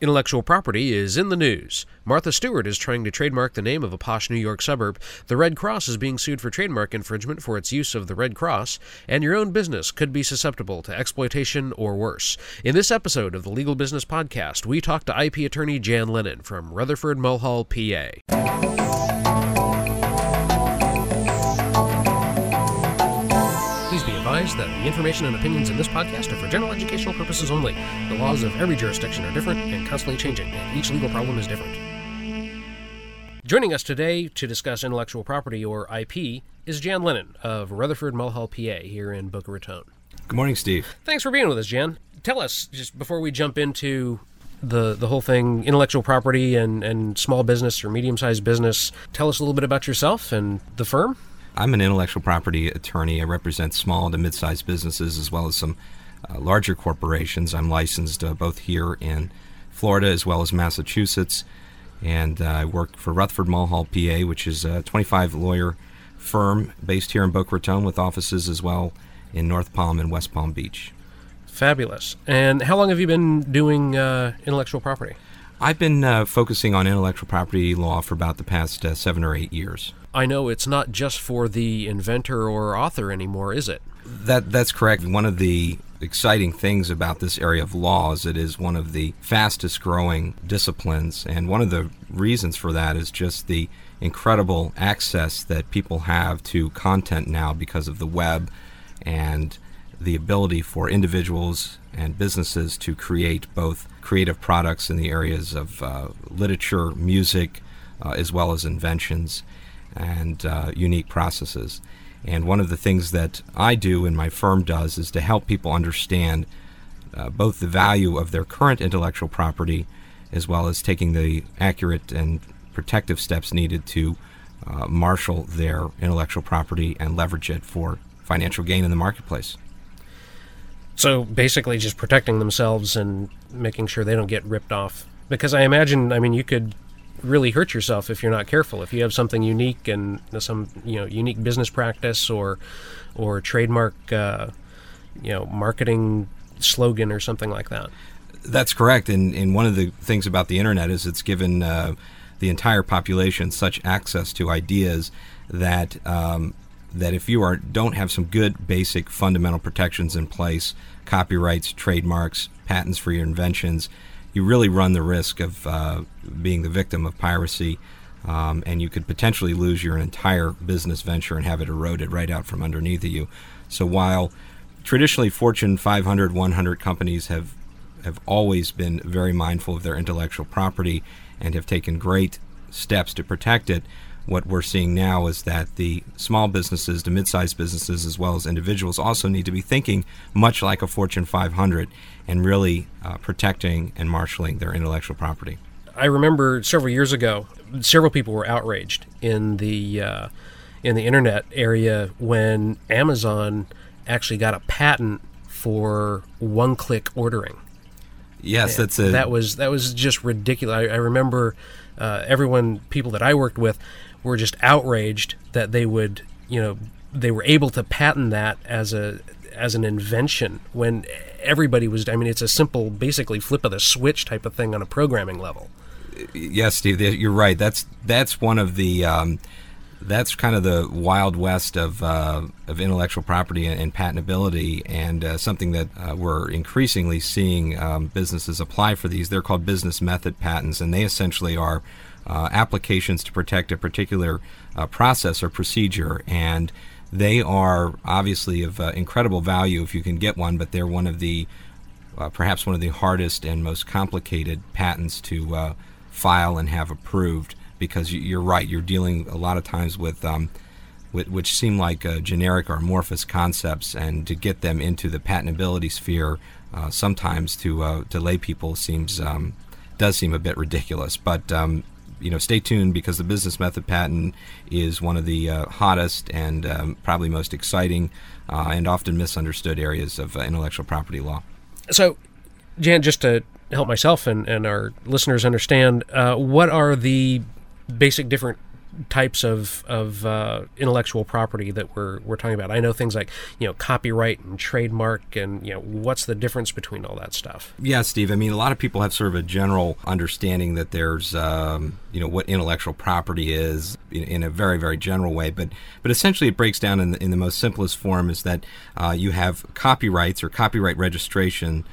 Intellectual property is in the news. Martha Stewart is trying to trademark the name of a posh New York suburb. The Red Cross is being sued for trademark infringement for its use of the Red Cross, and your own business could be susceptible to exploitation or worse. In this episode of the Legal Business Podcast, we talk to IP attorney Jhan Lennon from Rutherford Mulhall, PA. That the information and opinions in this podcast are for general educational purposes only. The laws of every jurisdiction are different and constantly changing, and each legal problem is different. Joining us today to discuss intellectual property, or IP, is Jhan Lennon of Rutherford Mulhall, PA, here in Boca Raton. Good morning, Steve. Thanks for being with us, Jhan. Tell us, just before we jump into the, the whole thing, intellectual property and, and small business or medium sized business, tell us a little bit about yourself and the firm. I'm an intellectual property attorney. I represent small to mid sized businesses as well as some uh, larger corporations. I'm licensed uh, both here in Florida as well as Massachusetts. And uh, I work for Rutherford Mulhall, PA, which is a 25 lawyer firm based here in Boca Raton with offices as well in North Palm and West Palm Beach. Fabulous. And how long have you been doing uh, intellectual property? I've been uh, focusing on intellectual property law for about the past uh, seven or eight years. I know it's not just for the inventor or author anymore, is it? That that's correct. One of the exciting things about this area of law is it is one of the fastest growing disciplines, and one of the reasons for that is just the incredible access that people have to content now because of the web and the ability for individuals and businesses to create both creative products in the areas of uh, literature, music, uh, as well as inventions and uh, unique processes. And one of the things that I do and my firm does is to help people understand uh, both the value of their current intellectual property as well as taking the accurate and protective steps needed to uh, marshal their intellectual property and leverage it for financial gain in the marketplace. So basically, just protecting themselves and making sure they don't get ripped off. Because I imagine, I mean, you could really hurt yourself if you're not careful. If you have something unique and some you know unique business practice or or trademark uh, you know marketing slogan or something like that. That's correct. And, and one of the things about the internet is it's given uh, the entire population such access to ideas that um, that if you are don't have some good basic fundamental protections in place, copyrights, trademarks, patents for your inventions, you really run the risk of uh, being the victim of piracy. Um, and you could potentially lose your entire business venture and have it eroded right out from underneath of you. So while traditionally Fortune 500, 100 companies have have always been very mindful of their intellectual property and have taken great steps to protect it, what we're seeing now is that the small businesses, the mid-sized businesses, as well as individuals, also need to be thinking much like a Fortune 500 and really uh, protecting and marshaling their intellectual property. I remember several years ago, several people were outraged in the uh, in the internet area when Amazon actually got a patent for one-click ordering. Yes, that's a that was that was just ridiculous. I, I remember uh, everyone, people that I worked with, were just outraged that they would, you know, they were able to patent that as a as an invention when everybody was. I mean, it's a simple, basically flip of the switch type of thing on a programming level. Yes, Steve, you're right. That's that's one of the. Um, that's kind of the wild west of, uh, of intellectual property and, and patentability, and uh, something that uh, we're increasingly seeing um, businesses apply for these. They're called business method patents, and they essentially are uh, applications to protect a particular uh, process or procedure. And they are obviously of uh, incredible value if you can get one, but they're one of the uh, perhaps one of the hardest and most complicated patents to uh, file and have approved because you're right, you're dealing a lot of times with. Um, which seem like uh, generic or amorphous concepts, and to get them into the patentability sphere, sometimes to to lay people seems um, does seem a bit ridiculous. But um, you know, stay tuned because the business method patent is one of the uh, hottest and um, probably most exciting uh, and often misunderstood areas of uh, intellectual property law. So, Jhan, just to help myself and, and our listeners understand, uh, what are the basic different types of of uh, intellectual property that we're we're talking about? I know things like you know copyright and trademark, and you know what's the difference between all that stuff? Yeah, Steve. I mean, a lot of people have sort of a general understanding that there's um, you know what intellectual property is in, in, a very very general way, but but essentially it breaks down in the, in the most simplest form is that uh, you have copyrights or copyright registration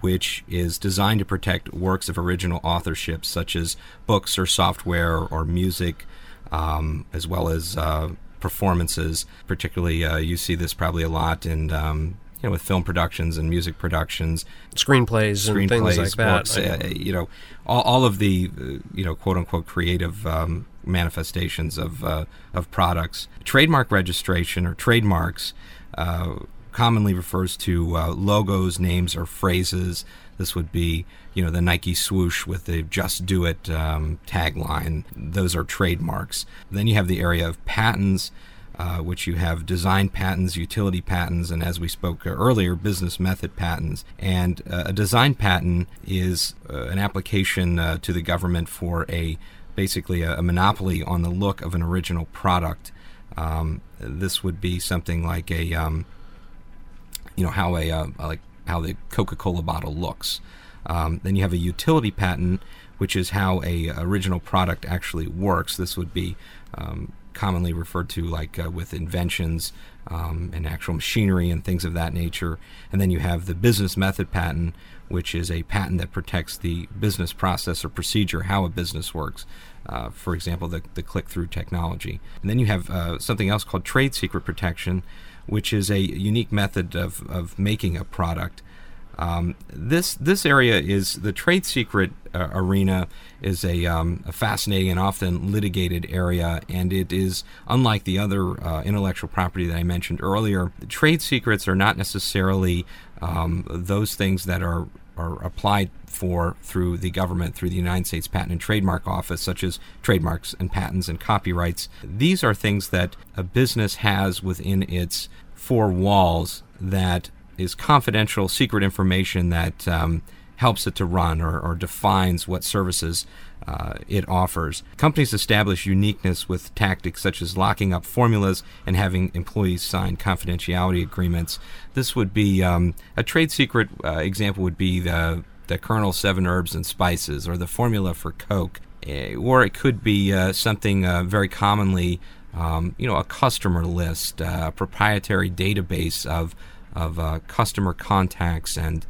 which is designed to protect works of original authorship, such as books or software or music, um, as well as uh, performances. Particularly, uh, you see this probably a lot in um, you know with film productions and music productions, screenplays, and things like books, that. Uh, you know, all, all of the uh, you know quote unquote creative. Um, manifestations of uh, of products trademark registration or trademarks uh, commonly refers to uh, logos, names, or phrases. This would be, you know, the Nike swoosh with the "Just Do It" um, tagline. Those are trademarks. Then you have the area of patents, uh, which you have design patents, utility patents, and as we spoke earlier, business method patents. And uh, a design patent is uh, an application uh, to the government for a basically a, a, monopoly on the look of an original product. Um, this would be something like a um, you know how a uh, like how the Coca-Cola bottle looks. Um, then you have a utility patent, which is how a original product actually works. This would be um, commonly referred to like uh, with inventions um, and actual machinery and things of that nature. And then you have the business method patent, which is a patent that protects the business process or procedure, how a business works. Uh, for example, the, the click through technology. And then you have uh, something else called trade secret protection, which is a unique method of, of making a product. Um, this this area is the trade secret uh, arena is a, um, a, fascinating and often litigated area, and it is unlike the other uh, intellectual property that I mentioned earlier. Trade secrets are not necessarily um, those things that are are applied for through the government, through the United States Patent and Trademark Office, such as trademarks and patents and copyrights. These are things that a business has within its four walls that is confidential, secret information that um, helps it to run or, or defines what services uh, it offers. Companies establish uniqueness with tactics such as locking up formulas and having employees sign confidentiality agreements. This would be um, a trade secret uh, example would be the the Colonel Seven Herbs and Spices or the formula for Coke, uh, or it could be uh, something uh, very commonly, um, you know, a customer list, uh, a proprietary database of of customer contacts and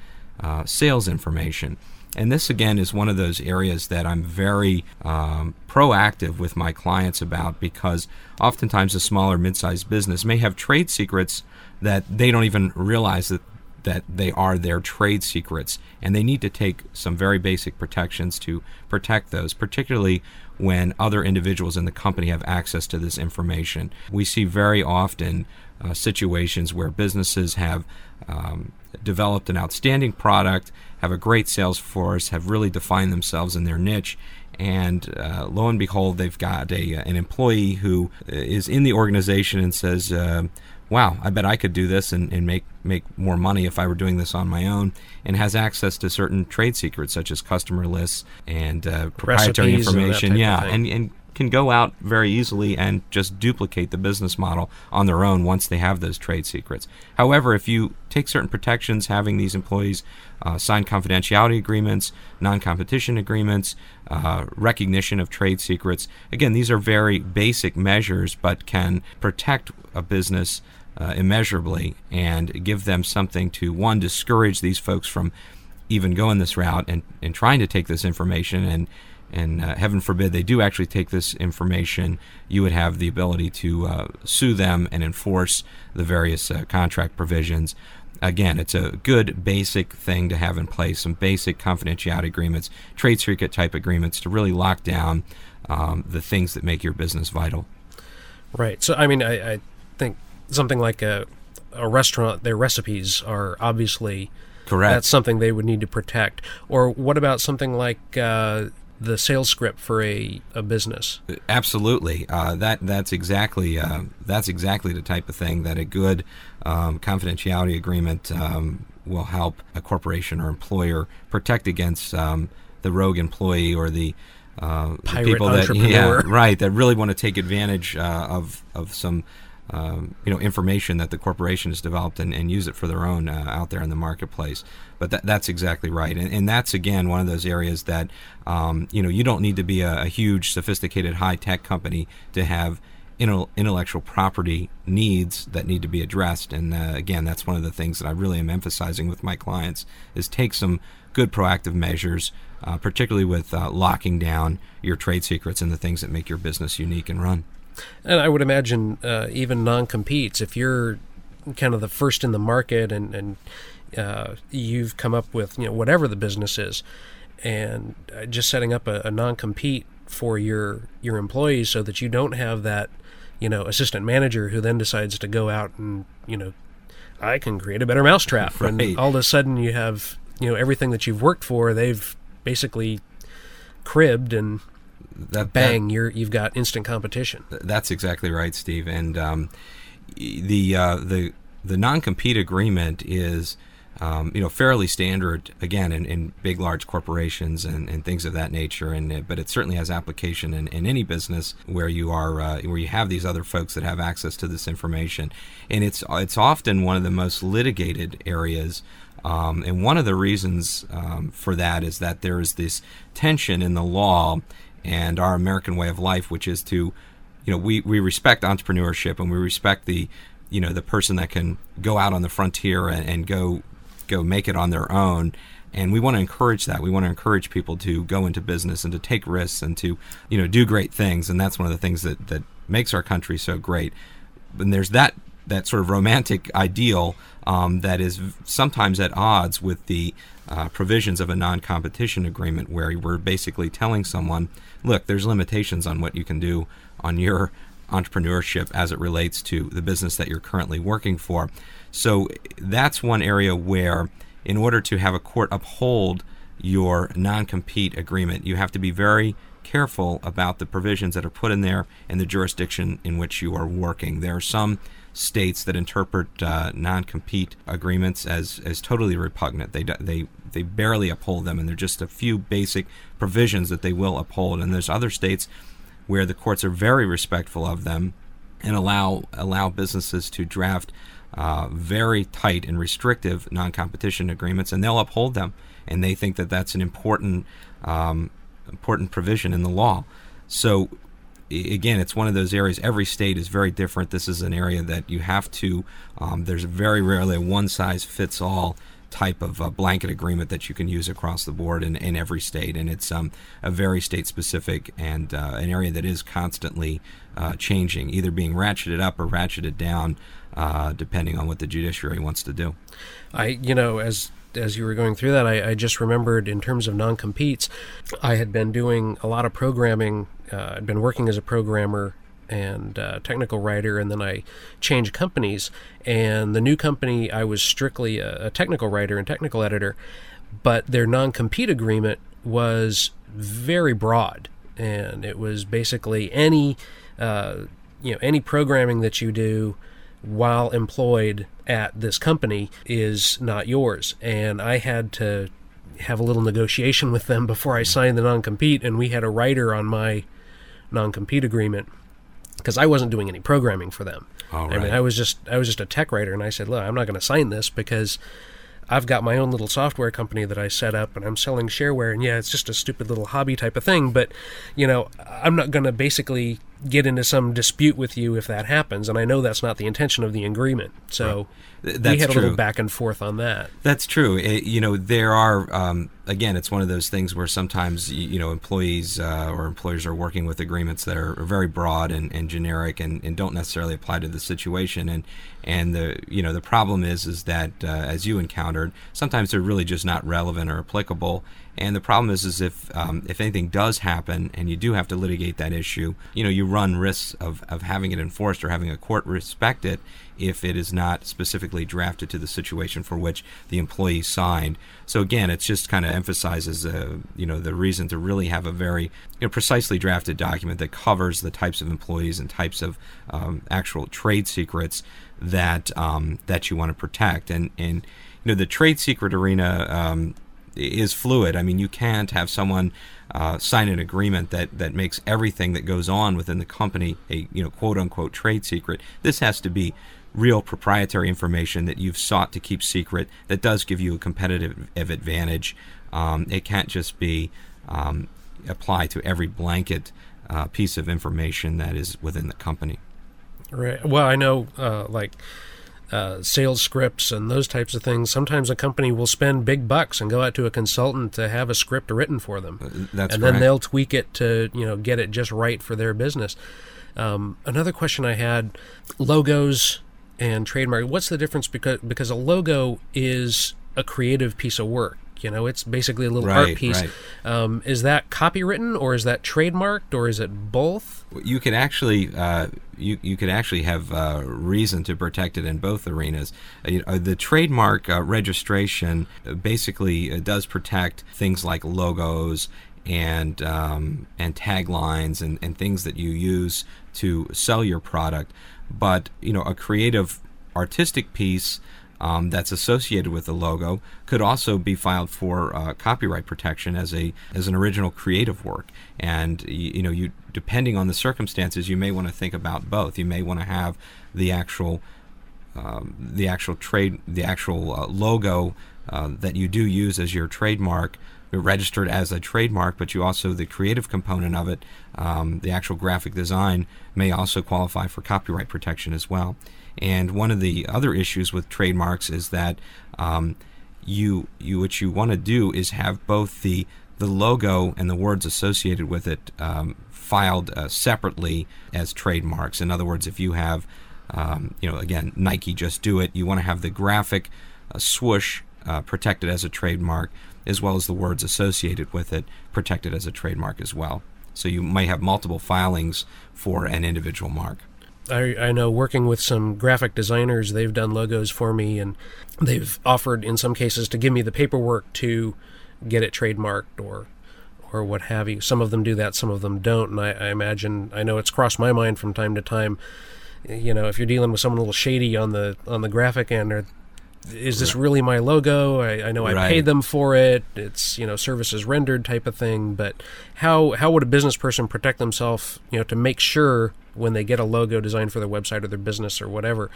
sales information. And this, again, is one of those areas that I'm very um, proactive with my clients about because oftentimes a smaller, mid sized business may have trade secrets that they don't even realize that, that they are their trade secrets. And they need to take some very basic protections to protect those, particularly when other individuals in the company have access to this information. We see very often uh, situations where businesses have um, developed an outstanding product, have a great sales force, have really defined themselves in their niche, and uh, lo and behold, they've got a an employee who is in the organization and says, uh, "Wow, I bet I could do this and, and make make more money if I were doing this on my own," and has access to certain trade secrets such as customer lists and uh, proprietary Recipes information. yeah, and and can go out very easily and just duplicate the business model on their own once they have those trade secrets. However, if you take certain protections, having these employees uh, sign confidentiality agreements, non competition agreements, uh, recognition of trade secrets, again, these are very basic measures but can protect a business uh, immeasurably and give them something to, one, discourage these folks from even going this route and, and trying to take this information and and uh, heaven forbid they do actually take this information, you would have the ability to uh, sue them and enforce the various uh, contract provisions. Again, it's a good basic thing to have in place some basic confidentiality agreements, trade secret type agreements to really lock down um, the things that make your business vital. Right. So, I mean, I, I think something like a, a restaurant, their recipes are obviously Correct. That's something they would need to protect. Or what about something like uh, the sales script for a, a business. Absolutely, uh, that that's exactly uh, that's exactly the type of thing that a good um, confidentiality agreement um, will help a corporation or employer protect against um, the rogue employee or the uh, Pirate people that entrepreneur. yeah right that really want to take advantage uh, of of some um, you know information that the corporation has developed and, and use it for their own uh, out there in the marketplace. But that, that's exactly right, and, and that's again one of those areas that um, you know you don't need to be a, a huge, sophisticated, high tech company to have intellectual property needs that need to be addressed. And uh, again, that's one of the things that I really am emphasizing with my clients is take some good proactive measures, uh, particularly with uh, locking down your trade secrets and the things that make your business unique and run. And I would imagine uh, even non-competes, if you're kind of the first in the market and, and uh, you've come up with you know whatever the business is, and uh, just setting up a, a non-compete for your your employees so that you don't have that you know assistant manager who then decides to go out and you know I can create a better mousetrap Right. and all of a sudden you have you know everything that you've worked for they've basically cribbed and That, bang you're you've got instant competition. that's exactly right, Steve. And um, the uh, the the non compete agreement is. Um, you know, fairly standard again in, in big, large corporations and, and things of that nature. And but it certainly has application in, in any business where you are uh, where you have these other folks that have access to this information. And it's it's often one of the most litigated areas um, and one of the reasons um, for that is that there is this tension in the law and our American way of life, which is to, you know, we, we respect entrepreneurship and we respect the, you know, the person that can go out on the frontier and, and go go make it on their own. And we want to encourage that. We want to encourage people to go into business and to take risks and to, you know, do great things. And that's one of the things that, that makes our country so great. And there's that that sort of romantic ideal um, that is sometimes at odds with the uh, provisions of a non-competition agreement, where we're basically telling someone, "Look, there's limitations on what you can do on your entrepreneurship as it relates to the business that you're currently working for." So that's one area where, in order to have a court uphold your non-compete agreement, you have to be very careful about the provisions that are put in there and the jurisdiction in which you are working. There are some states that interpret uh, non-compete agreements as, as totally repugnant. They, they they barely uphold them, and they're just a few basic provisions that they will uphold. And there's other states where the courts are very respectful of them and allow allow businesses to draft uh, very tight and restrictive non-competition agreements, and they'll uphold them. And they think that that's an important um, important provision in the law. So again, it's one of those areas. Every state is very different. This is an area that you have to. Um, there's very rarely a one size fits all type of uh, blanket agreement that you can use across the board in, in every state, and it's um, a very state specific and uh, an area that is constantly uh, changing, either being ratcheted up or ratcheted down, uh, depending on what the judiciary wants to do. I, you know, as as you were going through that, I, I just remembered in terms of non competes, I had been doing a lot of programming. Uh, I'd been working as a programmer and uh, technical writer, and then I changed companies. And the new company, I was strictly a, a technical writer and technical editor, but their non compete agreement was very broad, and it was basically any, uh, you know, any programming that you do while employed at this company is not yours. And I had to have a little negotiation with them before I signed the non compete, and we had a writer on my non compete agreement because I wasn't doing any programming for them. All I mean. I was just I was just a tech writer, and I said, look, I'm not going to sign this because I've got my own little software company that I set up, and I'm selling shareware, and yeah, it's just a stupid little hobby type of thing, but you know, I'm not going to basically get into some dispute with you if that happens, and I know that's not the intention of the agreement. So Th- we had a little back and forth on that. That's true. It, you know, there are um, again, it's one of those things where sometimes you know employees uh, or employers are working with agreements that are very broad and, and generic and, and don't necessarily apply to the situation. And and the you know the problem is is that uh, as you encountered, sometimes they're really just not relevant or applicable. And the problem is is if um, if anything does happen and you do have to litigate that issue, you know, you run risks of, of having it enforced or having a court respect it if it is not specifically drafted to the situation for which the employee signed. So again, it's just kind of emphasizes, uh, you know, the reason to really have a very you know, precisely drafted document that covers the types of employees and types of um, actual trade secrets that um, that you want to protect. And and you know, the trade secret arena. Um, is fluid. I mean, you can't have someone uh, sign an agreement that, that makes everything that goes on within the company a you know quote unquote trade secret. This has to be real proprietary information that you've sought to keep secret that does give you a competitive advantage. Um, it can't just be um, applied to every blanket uh, piece of information that is within the company. Right. Well, I know, uh, like uh, sales scripts and those types of things. Sometimes a company will spend big bucks and go out to a consultant to have a script written for them, uh, That's and then they'll tweak it to you know get it just right for their business. Um, another question I had: logos and trademark. What's the difference? Because because a logo is a creative piece of work. You know, it's basically a little Right, art piece. right. Um, is that copywritten or is that trademarked or is it both? you could actually uh, you you could actually have uh, reason to protect it in both arenas. Uh, you know, the trademark uh, registration uh, basically uh, does protect things like logos and um, and taglines and, and things that you use to sell your product. But you know, a creative artistic piece um, that's associated with the logo could also be filed for uh, copyright protection as a as an original creative work. And you, you know, you depending on the circumstances, you may want to think about both. You may want to have the actual um, the actual trade the actual uh, logo uh, that you do use as your trademark registered as a trademark, but you also the creative component of it, um, the actual graphic design, may also qualify for copyright protection as well. And one of the other issues with trademarks is that um, you you what you want to do is have both the the logo and the words associated with it um, filed uh, separately as trademarks. In other words, if you have um, you know again Nike Just Do It, you want to have the graphic uh, swoosh uh, protected as a trademark, as well as the words associated with it protected as a trademark as well. So you might have multiple filings for an individual mark. I, I know working with some graphic designers, they've done logos for me, and they've offered in some cases to give me the paperwork to get it trademarked or or what have you. Some of them do that, some of them don't, and I, I imagine I know it's crossed my mind from time to time. You know, if you're dealing with someone a little shady on the on the graphic end, or is this really my logo? I, I know I Right. paid them for it. It's you know services rendered type of thing. But how how would a business person protect themselves? You know, to make sure when they get a logo designed for their website or their business or whatever,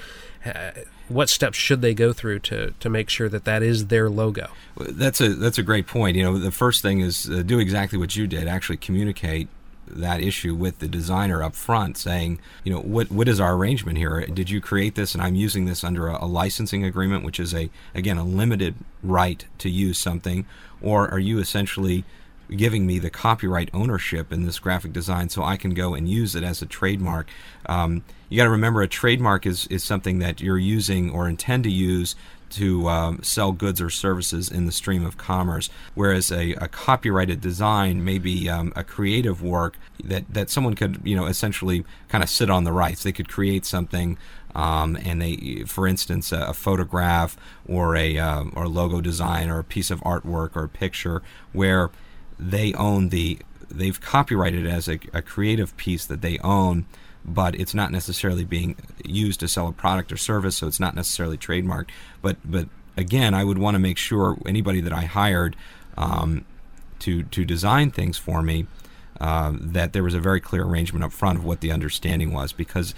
uh, what steps should they go through to to make sure that that is their logo? That's a that's a great point. You know, the first thing is uh, do exactly what you did. Actually, communicate that issue with the designer up front, saying, you know, what what is our arrangement here? Did you create this, and I'm using this under a, a licensing agreement, which is a again a limited right to use something, or are you essentially giving me the copyright ownership in this graphic design so I can go and use it as a trademark. Um, you got to remember a trademark is, is something that you're using or intend to use to um, sell goods or services in the stream of commerce, whereas a, a copyrighted design may be um, a creative work that, that someone could, you know, essentially kind of sit on the rights. They could create something um, and they, for instance, a, a photograph or a um, or logo design or a piece of artwork or a picture where they own the they've copyrighted as a, a creative piece that they own but it's not necessarily being used to sell a product or service so it's not necessarily trademarked. But but again i would want to make sure anybody that i hired um, to to design things for me uh, that there was a very clear arrangement up front of what the understanding was because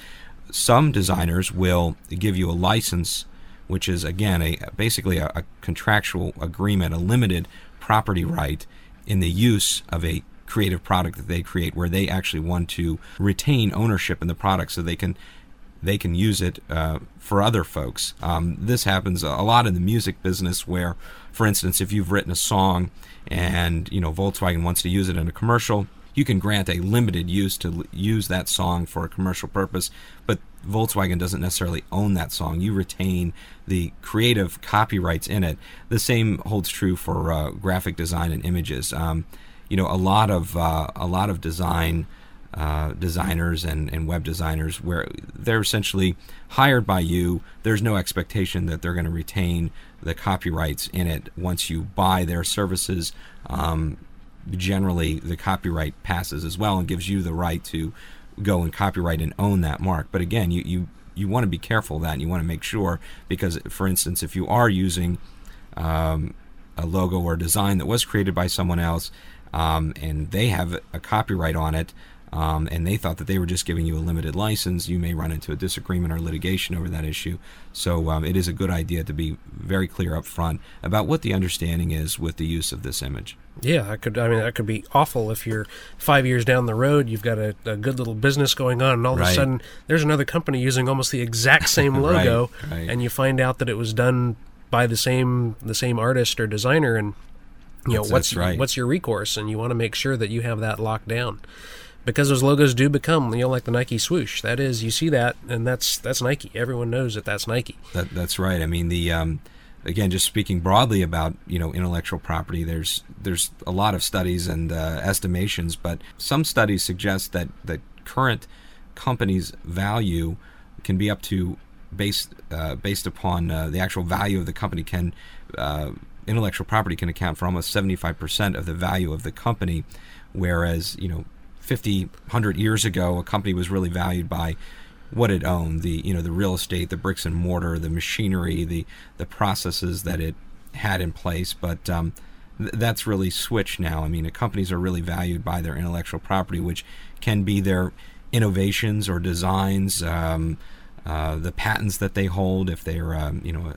some designers will give you a license which is again a basically a, a contractual agreement a limited property right in the use of a creative product that they create where they actually want to retain ownership in the product so they can they can use it uh, for other folks. Um, this happens a lot in the music business, where, for instance, if you've written a song and you know Volkswagen wants to use it in a commercial, you can grant a limited use to l- use that song for a commercial purpose, but Volkswagen doesn't necessarily own that song. You retain the creative copyrights in it. The same holds true for uh, graphic design and images. Um, you know, a lot of uh, a lot of design uh, designers and, and web designers where they're essentially hired by you. There's no expectation that they're going to retain the copyrights in it once you buy their services. Um, generally, the copyright passes as well and gives you the right to go and copyright and own that mark. But again, you, you, you want to be careful of that and you want to make sure because, for instance, if you are using um, a logo or a design that was created by someone else, um, and they have a copyright on it. Um, and they thought that they were just giving you a limited license, you may run into a disagreement or litigation over that issue. So um, it is a good idea to be very clear up front about what the understanding is with the use of this image. Yeah, I could. I mean, that could be awful if you're five years down the road, you've got a, a good little business going on, and all of a sudden there's another company using almost the exact same logo, Right, right. and you find out that it was done by the same the same artist or designer, and you know That's- what's that's right. what's your recourse, and you want to make sure that you have that locked down. Because those logos do become, you know, like the Nike swoosh. That is, you see that, and that's that's Nike. Everyone knows that that's Nike. That, that's right. I mean, the um, again, just speaking broadly about you know intellectual property, there's there's a lot of studies and uh, estimations, but some studies suggest that that current companies' value can be up to based uh, based upon uh, the actual value of the company can uh, intellectual property can account for almost 75% of the value of the company whereas you know 50 100 years ago a company was really valued by what it owned the you know the real estate the bricks and mortar the machinery the the processes that it had in place. But um, th- that's really switched now. I mean companies are really valued by their intellectual property which can be their innovations or designs um, uh, the patents that they hold if they're um, you know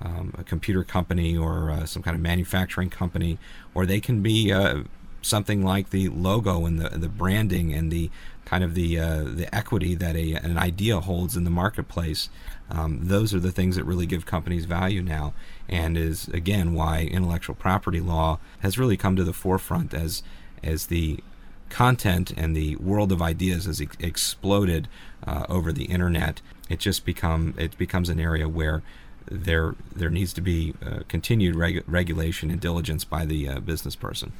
um, a computer company or uh, some kind of manufacturing company or they can be uh, something like the logo and the the branding and the kind of the uh, the equity that a an idea holds in the marketplace. Um, those are the things that really give companies value now, and is again why intellectual property law has really come to the forefront as as the content and the world of ideas has ex- exploded uh, over the internet. It just become it becomes an area where there there needs to be uh, continued regu- regulation and diligence by the uh, business person.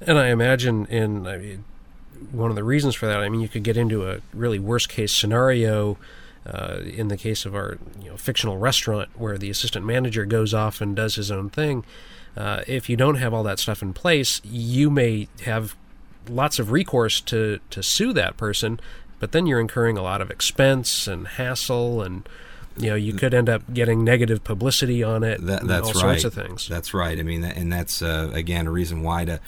And I imagine in I mean, one of the reasons for that, I mean, you could get into a really worst case scenario uh, in the case of our you know, fictional restaurant where the assistant manager goes off and does his own thing. Uh, if you don't have all that stuff in place, you may have lots of recourse to, to sue that person, but then you're incurring a lot of expense and hassle and you know you could end up getting negative publicity on it That, that's all right. sorts of things That's right. I mean, and that's uh, again a reason why to,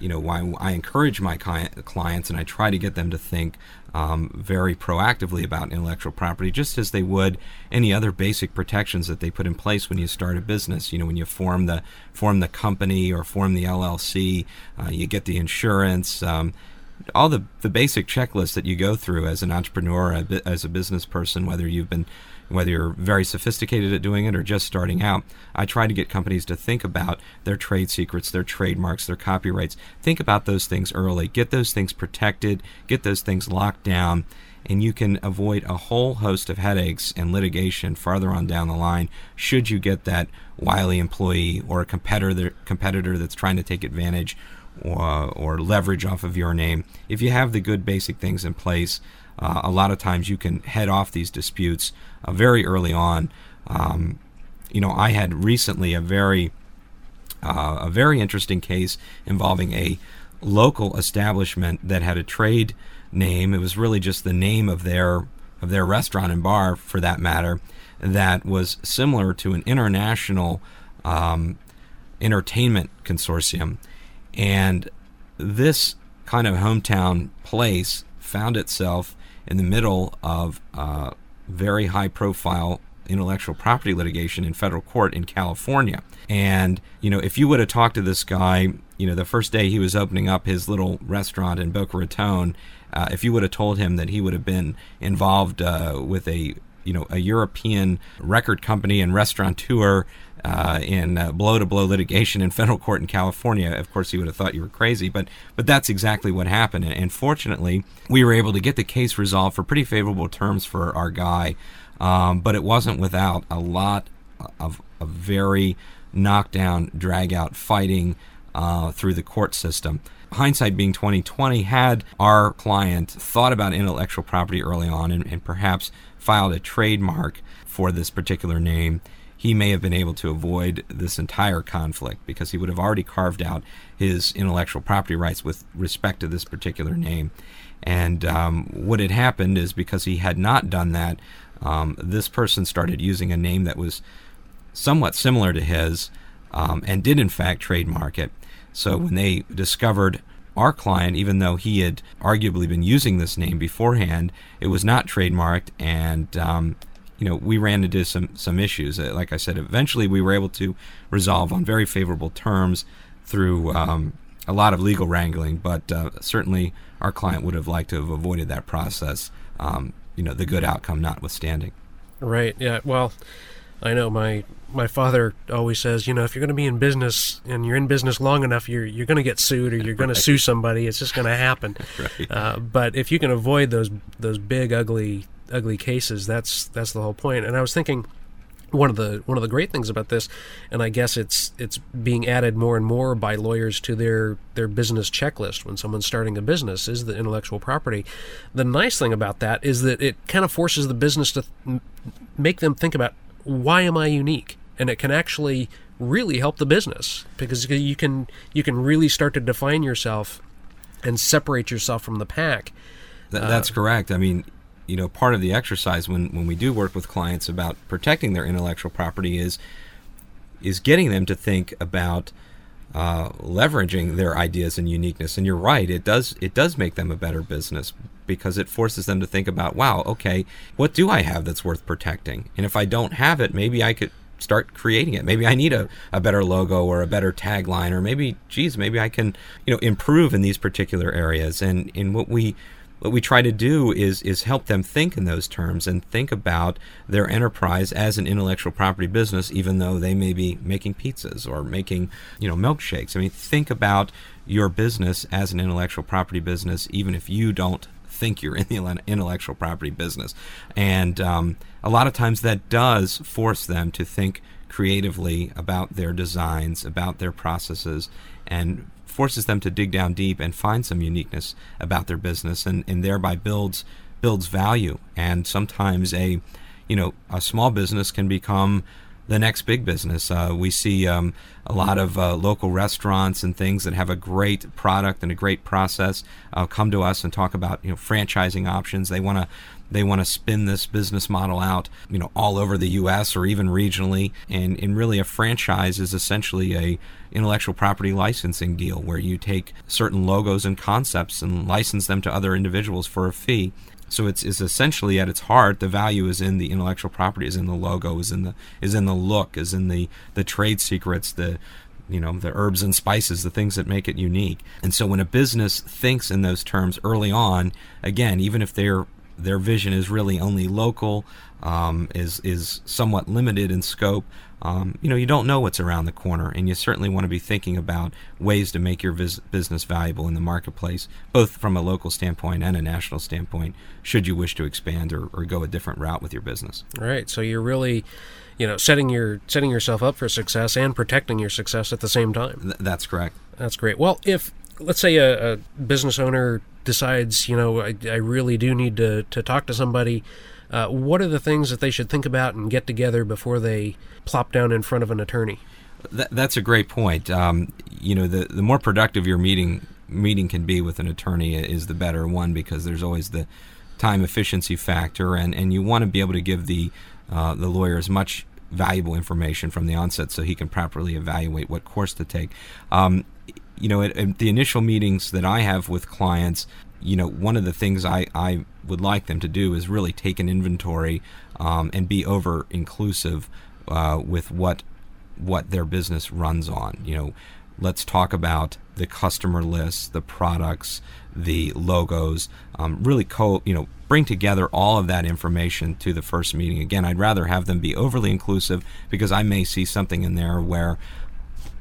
you know, why I encourage my clients and I try to get them to think um, very proactively about intellectual property, just as they would any other basic protections that they put in place when you start a business. You know, when you form the form the company or form the LLC, uh, you get the insurance. Um, all the, the basic checklists that you go through as an entrepreneur, as a business person, whether you've been whether you're very sophisticated at doing it or just starting out, I try to get companies to think about their trade secrets, their trademarks, their copyrights. Think about those things early. Get those things protected, get those things locked down, and you can avoid a whole host of headaches and litigation farther on down the line should you get that wily employee or a competitor competitor that's trying to take advantage or, or leverage off of your name. If you have the good basic things in place, uh, a lot of times you can head off these disputes uh, very early on. Um, you know, I had recently a very uh, a very interesting case involving a local establishment that had a trade name. It was really just the name of their of their restaurant and bar, for that matter, that was similar to an international um, entertainment consortium, and this kind of hometown place found itself in the middle of uh, very high profile intellectual property litigation in federal court in California. And, you know, if you would have talked to this guy, you know, the first day he was opening up his little restaurant in Boca Raton, uh, if you would have told him that he would have been involved uh, with a, you know, a European record company and restaurateur uh, in blow to blow litigation in federal court in California, of course, he would have thought you were crazy. But but that's exactly what happened. And, fortunately, we were able to get the case resolved for pretty favorable terms for our guy. Um, but it wasn't without a lot of, of very knockdown, drag out fighting uh, through the court system. Hindsight being 2020, had our client thought about intellectual property early on and, and perhaps filed a trademark for this particular name, he may have been able to avoid this entire conflict because he would have already carved out his intellectual property rights with respect to this particular name. And um, what had happened is because he had not done that, um, this person started using a name that was somewhat similar to his. um, and did in fact trademark it. So when they discovered our client, even though he had arguably been using this name beforehand, it was not trademarked, and um, you know we ran into some some issues. Uh, like I said, eventually we were able to resolve on very favorable terms through um, a lot of legal wrangling, but uh, certainly our client would have liked to have avoided that process. Um, you know, the good outcome notwithstanding. Right. Yeah. Well, I know my my father always says, you know, if you're going to be in business and you're in business long enough, you're you're going to get sued or you're going right. to sue somebody. It's just going to happen. right. uh, but if you can avoid those those big ugly ugly cases, that's that's the whole point. And I was thinking one of the one of the great things about this, and I guess it's it's being added more and more by lawyers to their their business checklist when someone's starting a business is the intellectual property. The nice thing about that is that it kind of forces the business to th- make them think about why am I unique, and it can actually really help the business because you can you can really start to define yourself and separate yourself from the pack. that's uh, correct. I mean, you know, part of the exercise when, when we do work with clients about protecting their intellectual property is is getting them to think about uh, leveraging their ideas and uniqueness. And you're right; it does it does make them a better business because it forces them to think about, wow, okay, what do I have that's worth protecting? And if I don't have it, maybe I could start creating it. Maybe I need a, a better logo or a better tagline, or maybe, geez, maybe I can, you know, improve in these particular areas. And in what we what we try to do is is help them think in those terms and think about their enterprise as an intellectual property business even though they may be making pizzas or making you know milkshakes. I mean think about your business as an intellectual property business even if you don't think you're in the intellectual property business. And um, a lot of times that does force them to think creatively about their designs about their processes and forces them to dig down deep and find some uniqueness about their business and, and thereby builds builds value and sometimes a you know a small business can become the next big business. Uh, we see um, a lot of uh, local restaurants and things that have a great product and a great process uh, come to us and talk about you know franchising options. They want to they want to spin this business model out, you know, all over the U.S. or even regionally. And, and really, a franchise is essentially a intellectual property licensing deal where you take certain logos and concepts and license them to other individuals for a fee. So it's, it's essentially at its heart the value is in the intellectual property, is in the logo, is in the is in the look, is in the the trade secrets, the you know the herbs and spices, the things that make it unique. And so when a business thinks in those terms early on, again, even if their their vision is really only local, um, is is somewhat limited in scope, um, you know, you don't know what's around the corner, and you certainly want to be thinking about ways to make your vis- business valuable in the marketplace, both from a local standpoint and a national standpoint, should you wish to expand or, or go a different route with your business. All right. So you're really, you know, setting your setting yourself up for success and protecting your success at the same time. Th- that's correct. That's great. Well, if let's say a, a business owner decides, you know, I, I really do need to, to talk to somebody uh, what are the things that they should think about and get together before they plop down in front of an attorney? That, that's a great point. Um, you know, the the more productive your meeting meeting can be with an attorney is the better one because there's always the time efficiency factor, and, and you want to be able to give the uh, the lawyer as much valuable information from the onset so he can properly evaluate what course to take. Um, you know, at, at, the initial meetings that I have with clients, you know, one of the things I, I would like them to do is really take an inventory um, and be over inclusive uh, with what what their business runs on. You know, let's talk about the customer lists, the products, the logos. Um, really, co you know, bring together all of that information to the first meeting. Again, I'd rather have them be overly inclusive because I may see something in there where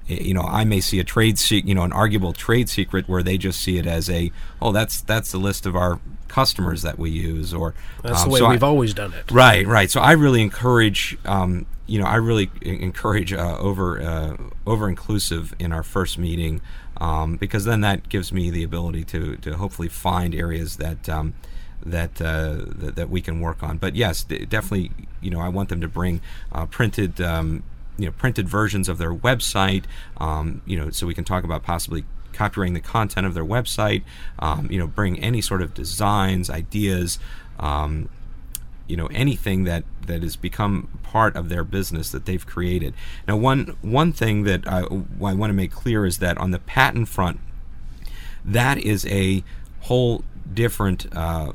you know, I may see a trade secret, you know, an arguable trade secret where they just see it as a, oh, that's that's the list of our customers that we use, or that's um, the way so we've I, always done it. Right, right. So I really encourage, um, you know, I really encourage uh, over uh, over inclusive in our first meeting, um, because then that gives me the ability to to hopefully find areas that. Um, that, uh, that, that we can work on, but yes, definitely. You know, I want them to bring uh, printed um, you know printed versions of their website. Um, you know, so we can talk about possibly copying the content of their website. Um, you know, bring any sort of designs, ideas. Um, you know anything that that has become part of their business that they've created. Now, one one thing that I, I want to make clear is that on the patent front, that is a whole different uh,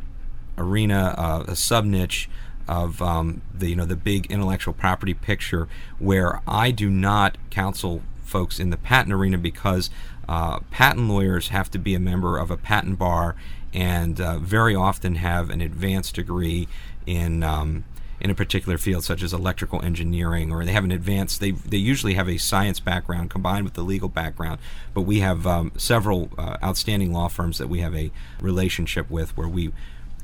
arena, uh, a sub niche of um, the you know the big intellectual property picture, where I do not counsel folks in the patent arena because uh, patent lawyers have to be a member of a patent bar and uh, very often have an advanced degree in um, in a particular field, such as electrical engineering, or they have an advanced. They they usually have a science background combined with the legal background. But we have um, several uh, outstanding law firms that we have a relationship with, where we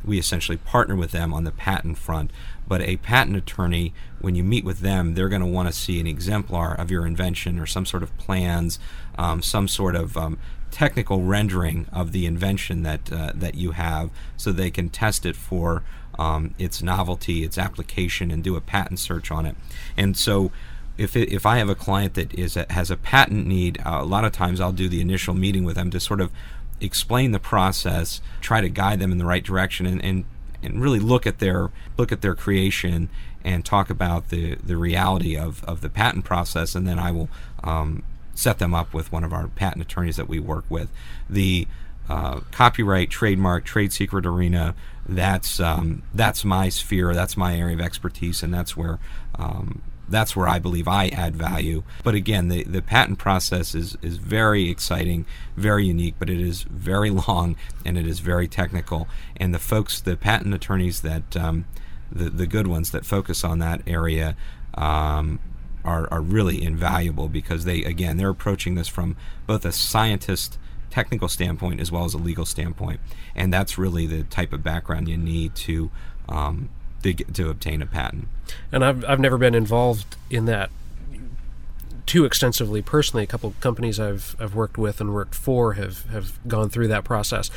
we essentially partner with them on the patent front. But a patent attorney, when you meet with them, they're going to want to see an exemplar of your invention or some sort of plans, um, some sort of um, technical rendering of the invention that uh, that you have, so they can test it for um, its novelty, its application, and do a patent search on it. And so, if it, if I have a client that is a, has a patent need, uh, a lot of times I'll do the initial meeting with them to sort of explain the process, try to guide them in the right direction, and, and and really look at their look at their creation and talk about the the reality of of the patent process, and then I will um, set them up with one of our patent attorneys that we work with. The uh, copyright, trademark, trade secret arena. That's um, that's my sphere. That's my area of expertise, and that's where um, that's where I believe I add value. But again, the, the patent process is, is very exciting, very unique, but it is very long and it is very technical. And the folks, the patent attorneys that um, the the good ones that focus on that area. Um, are, are really invaluable because they again they're approaching this from both a scientist technical standpoint as well as a legal standpoint and that's really the type of background you need to um, to, get, to obtain a patent and I've, I've never been involved in that too extensively personally. A couple of companies I've I've worked with and worked for have, have gone through that process,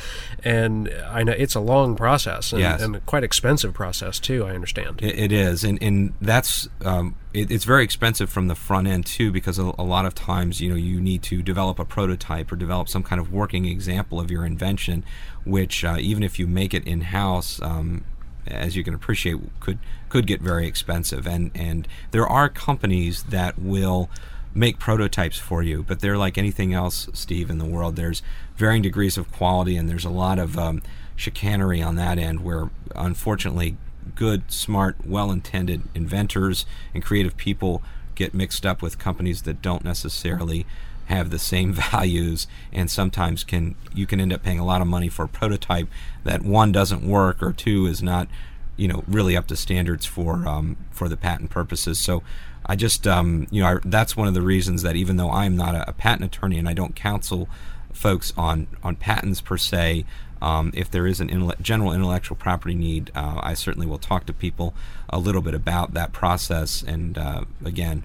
and I know it's a long process and, yes. and quite expensive process too. I understand it, it is, and and that's um, it, it's very expensive from the front end too because a, a, lot of times you know you need to develop a prototype or develop some kind of working example of your invention, which uh, even if you make it in house. Um, as you can appreciate, could could get very expensive, and and there are companies that will make prototypes for you, but they're like anything else, Steve, in the world. There's varying degrees of quality, and there's a lot of um, chicanery on that end where, unfortunately, good, smart, well intended inventors and creative people get mixed up with companies that don't necessarily have the same values and sometimes can you can end up paying a lot of money for a prototype that one doesn't work or two is not you know really up to standards for um, for the patent purposes. So I just, um, you know, I, that's one of the reasons that even though I'm not a, a, patent attorney and I don't counsel folks on on patents per se, um, if there is an general intellectual property need, uh, I certainly will talk to people a little bit about that process. And uh, again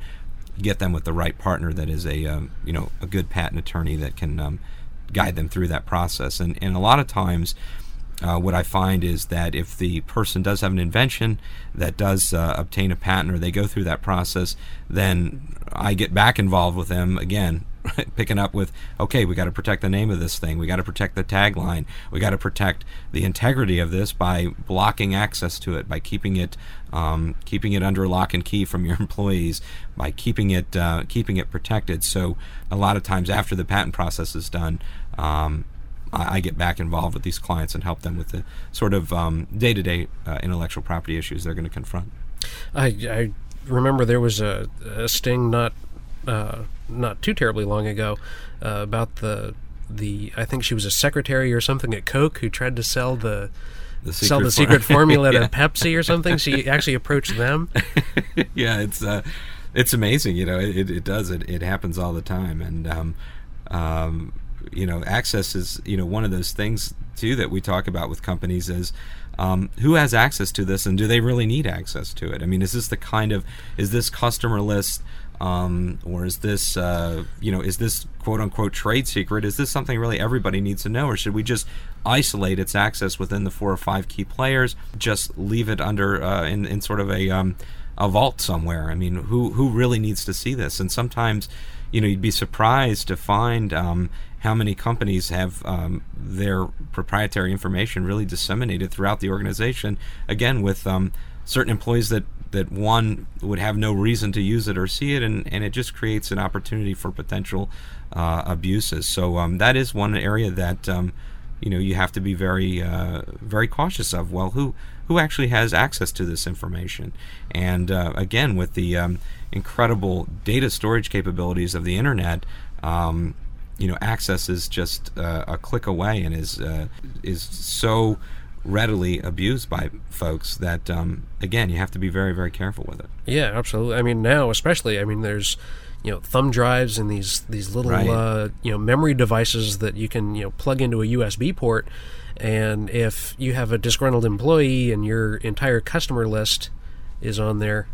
get them with the right partner that is a um, you know a good patent attorney that can um, guide them through that process. And and a lot of times uh, what I find is that if the person does have an invention that does uh, obtain a patent or they go through that process, then I get back involved with them again, picking up with, okay, we got to protect the name of this thing, we got to protect the tagline, we got to protect the integrity of this by blocking access to it, by keeping it, um, keeping it under lock and key from your employees, by keeping it, uh, keeping it protected. So a lot of times after the patent process is done. Um, I, get back involved with these clients and help them with the sort of day to day intellectual property issues they're going to confront. I, I, remember there was a, a sting not uh, not too terribly long ago uh, about the the I think she was a secretary or something at Coke who tried to sell the the sell the secret formula yeah. to Pepsi or something. She actually approached them. yeah, it's uh, it's amazing. You know, it, it does it. It happens all the time, and um, um, you know, access is you know one of those things too that we talk about with companies is um, who has access to this and do they really need access to it? I mean, is this the kind of is this customer list um, or is this uh, you know is this quote unquote trade secret? Is this something really everybody needs to know, or should we just isolate its access within the four or five key players? Just leave it under uh, in in sort of a um, a vault somewhere. I mean, who who really needs to see this? And sometimes, you know, you'd be surprised to find um, how many companies have um, their proprietary information really disseminated throughout the organization. Again, with um, certain employees that that one would have no reason to use it or see it, and, and it just creates an opportunity for potential uh, abuses. So um, that is one area that um, you know you have to be very uh, very cautious of. Well, who who actually has access to this information? And uh, again, with the um, incredible data storage capabilities of the internet. Um, you know, access is just uh, a click away, and is uh, is so readily abused by folks that um, again you have to be very very careful with it. Yeah absolutely. I mean now especially i mean there's you know thumb drives and these these little Right. uh, you know memory devices that you can you know plug into a usb port. And if you have a disgruntled employee and your entire customer list is on there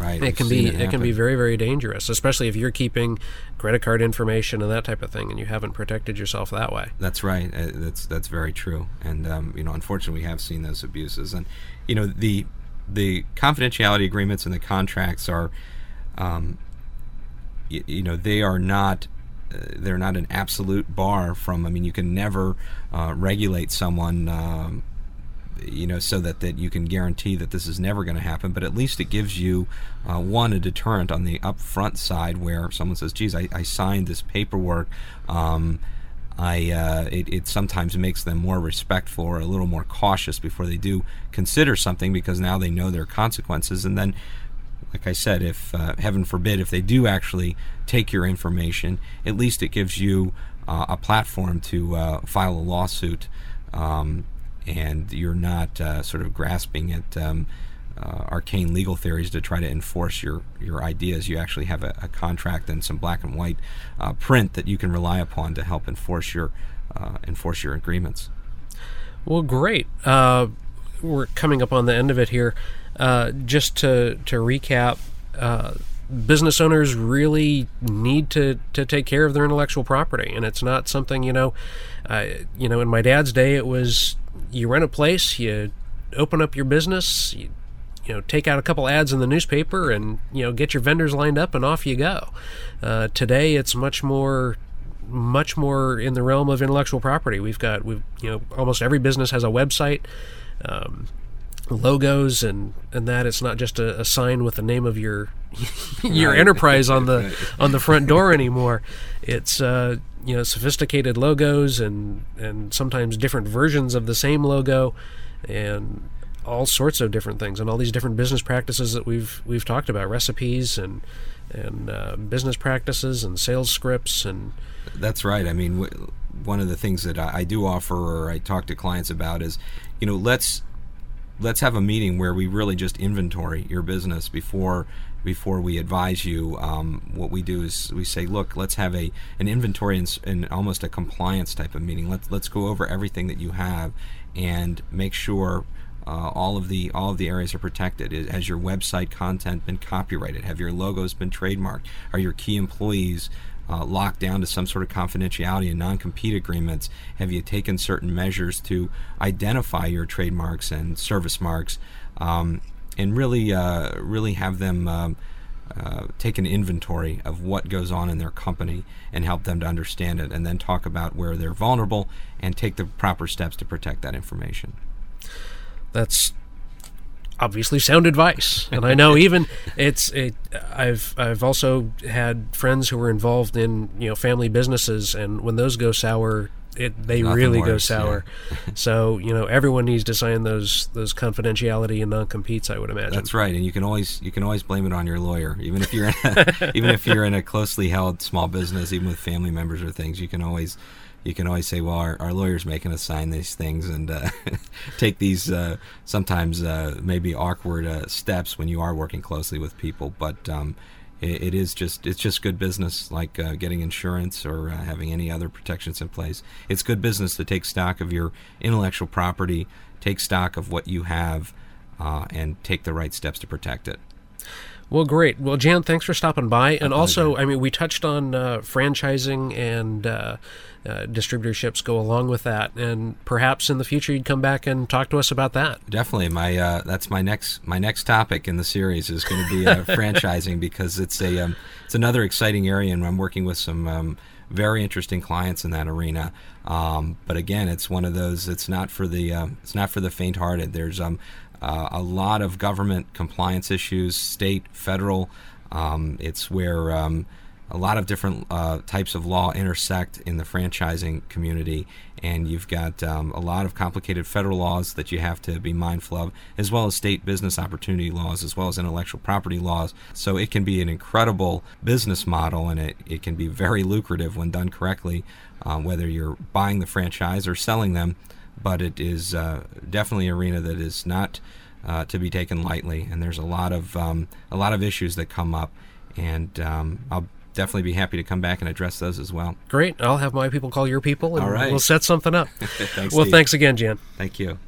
right it can be it, can be very very dangerous especially if you're keeping credit card information and that type of thing and you haven't protected yourself that way That's right. Uh, that's that's very true. And um, you know, unfortunately, we have seen those abuses. And you know, the the confidentiality agreements and the contracts are, um, y- you know, they are not. Uh, they're not an absolute bar from. I mean, you can never uh, regulate someone. Um, you know, so that, that you can guarantee that this is never going to happen. But at least it gives you, uh, one, a deterrent on the upfront side where someone says, geez, I, I signed this paperwork. Um, I, uh, it, it sometimes makes them more respectful or a little more cautious before they do consider something because now they know their consequences. And then, like I said, if uh, heaven forbid, if they do actually take your information, at least it gives you uh, a platform to uh, file a lawsuit, um, and you're not uh, sort of grasping at um, uh, arcane legal theories to try to enforce your, your ideas. You actually have a, a contract and some black and white uh, print that you can rely upon to help enforce your uh, enforce your agreements. Well, great. Uh, we're coming up on the end of it here. Uh, just to to recap, business owners really need to to take care of their intellectual property, and it's not something you know. Uh, you know, in my dad's day, it was you rent a place, you open up your business, you you know take out a couple ads in the newspaper and you know get your vendors lined up and off you go. Uh, today it's much more much more in the realm of intellectual property. We've got we've you know almost every business has a website um, logos and and that. It's not just a, a sign with the name of your your Right. enterprise on the on the front door anymore. It's uh, you know sophisticated logos and and sometimes different versions of the same logo and all sorts of different things and all these different business practices that we've we've talked about recipes and and uh, business practices and sales scripts and That's right. I mean, w- one of the things that I, I do offer or I talk to clients about is, you know, let's let's have a meeting where we really just inventory your business before before we advise you. Um, what we do is we say, look, let's have a an inventory and, almost a compliance type of meeting. Let's let's go over everything that you have and make sure. Uh, all of the all of the areas are protected. Has your website content been copyrighted? Have your logos been trademarked? Are your key employees uh, locked down to some sort of confidentiality and non-compete agreements? Have you taken certain measures to identify your trademarks and service marks, um, and really, uh, really have them um, uh, take an inventory of what goes on in their company and help them to understand it, and then talk about where they're vulnerable and take the proper steps to protect that information. that's obviously sound advice and i know even it's it i've i've also had friends who were involved in you know family businesses and when those go sour it they Nothing really go worse, yeah. sour so you know everyone needs to sign those those confidentiality and non-competes i would imagine That's right, and you can always you can always blame it on your lawyer, even if you're in a, even if you're in a closely held small business, even with family members or things. You can always you can always say, well, our, our lawyer's making us sign these things and uh, take these uh, sometimes uh, maybe awkward uh, steps when you are working closely with people, but. Um, it, it is just it's just good business, like uh, getting insurance or uh, having any other protections in place. It's good business to take stock of your intellectual property, take stock of what you have, uh, and take the right steps to protect it. Well, great. Well, Jhan, thanks for stopping by. And also, I mean, we touched on uh, franchising and uh, uh, distributorships go along with that, and perhaps in the future you'd come back and talk to us about that. Definitely, my uh, that's my next my next topic in the series is going to be uh, franchising because it's a um, it's another exciting area, and I'm working with some um, very interesting clients in that arena. Um, but again, it's one of those. It's not for the um, it's not for the faint-hearted. There's um, uh, a lot of government compliance issues, state, federal. Um, it's where um, a lot of different uh, types of law intersect in the franchising community, and you've got um, a lot of complicated federal laws that you have to be mindful of, as well as state business opportunity laws, as well as intellectual property laws. So it can be an incredible business model, and it, it can be very lucrative when done correctly, uh, whether you're buying the franchise or selling them. But it is uh, definitely an arena that is not uh, to be taken lightly, and there's a lot of um, a lot of issues that come up, and um, I'll definitely be happy to come back and address those as well. Great. I'll have my people call your people, and All right. we'll set something up. thanks, well, Steve. thanks again, Jhan. Thank you.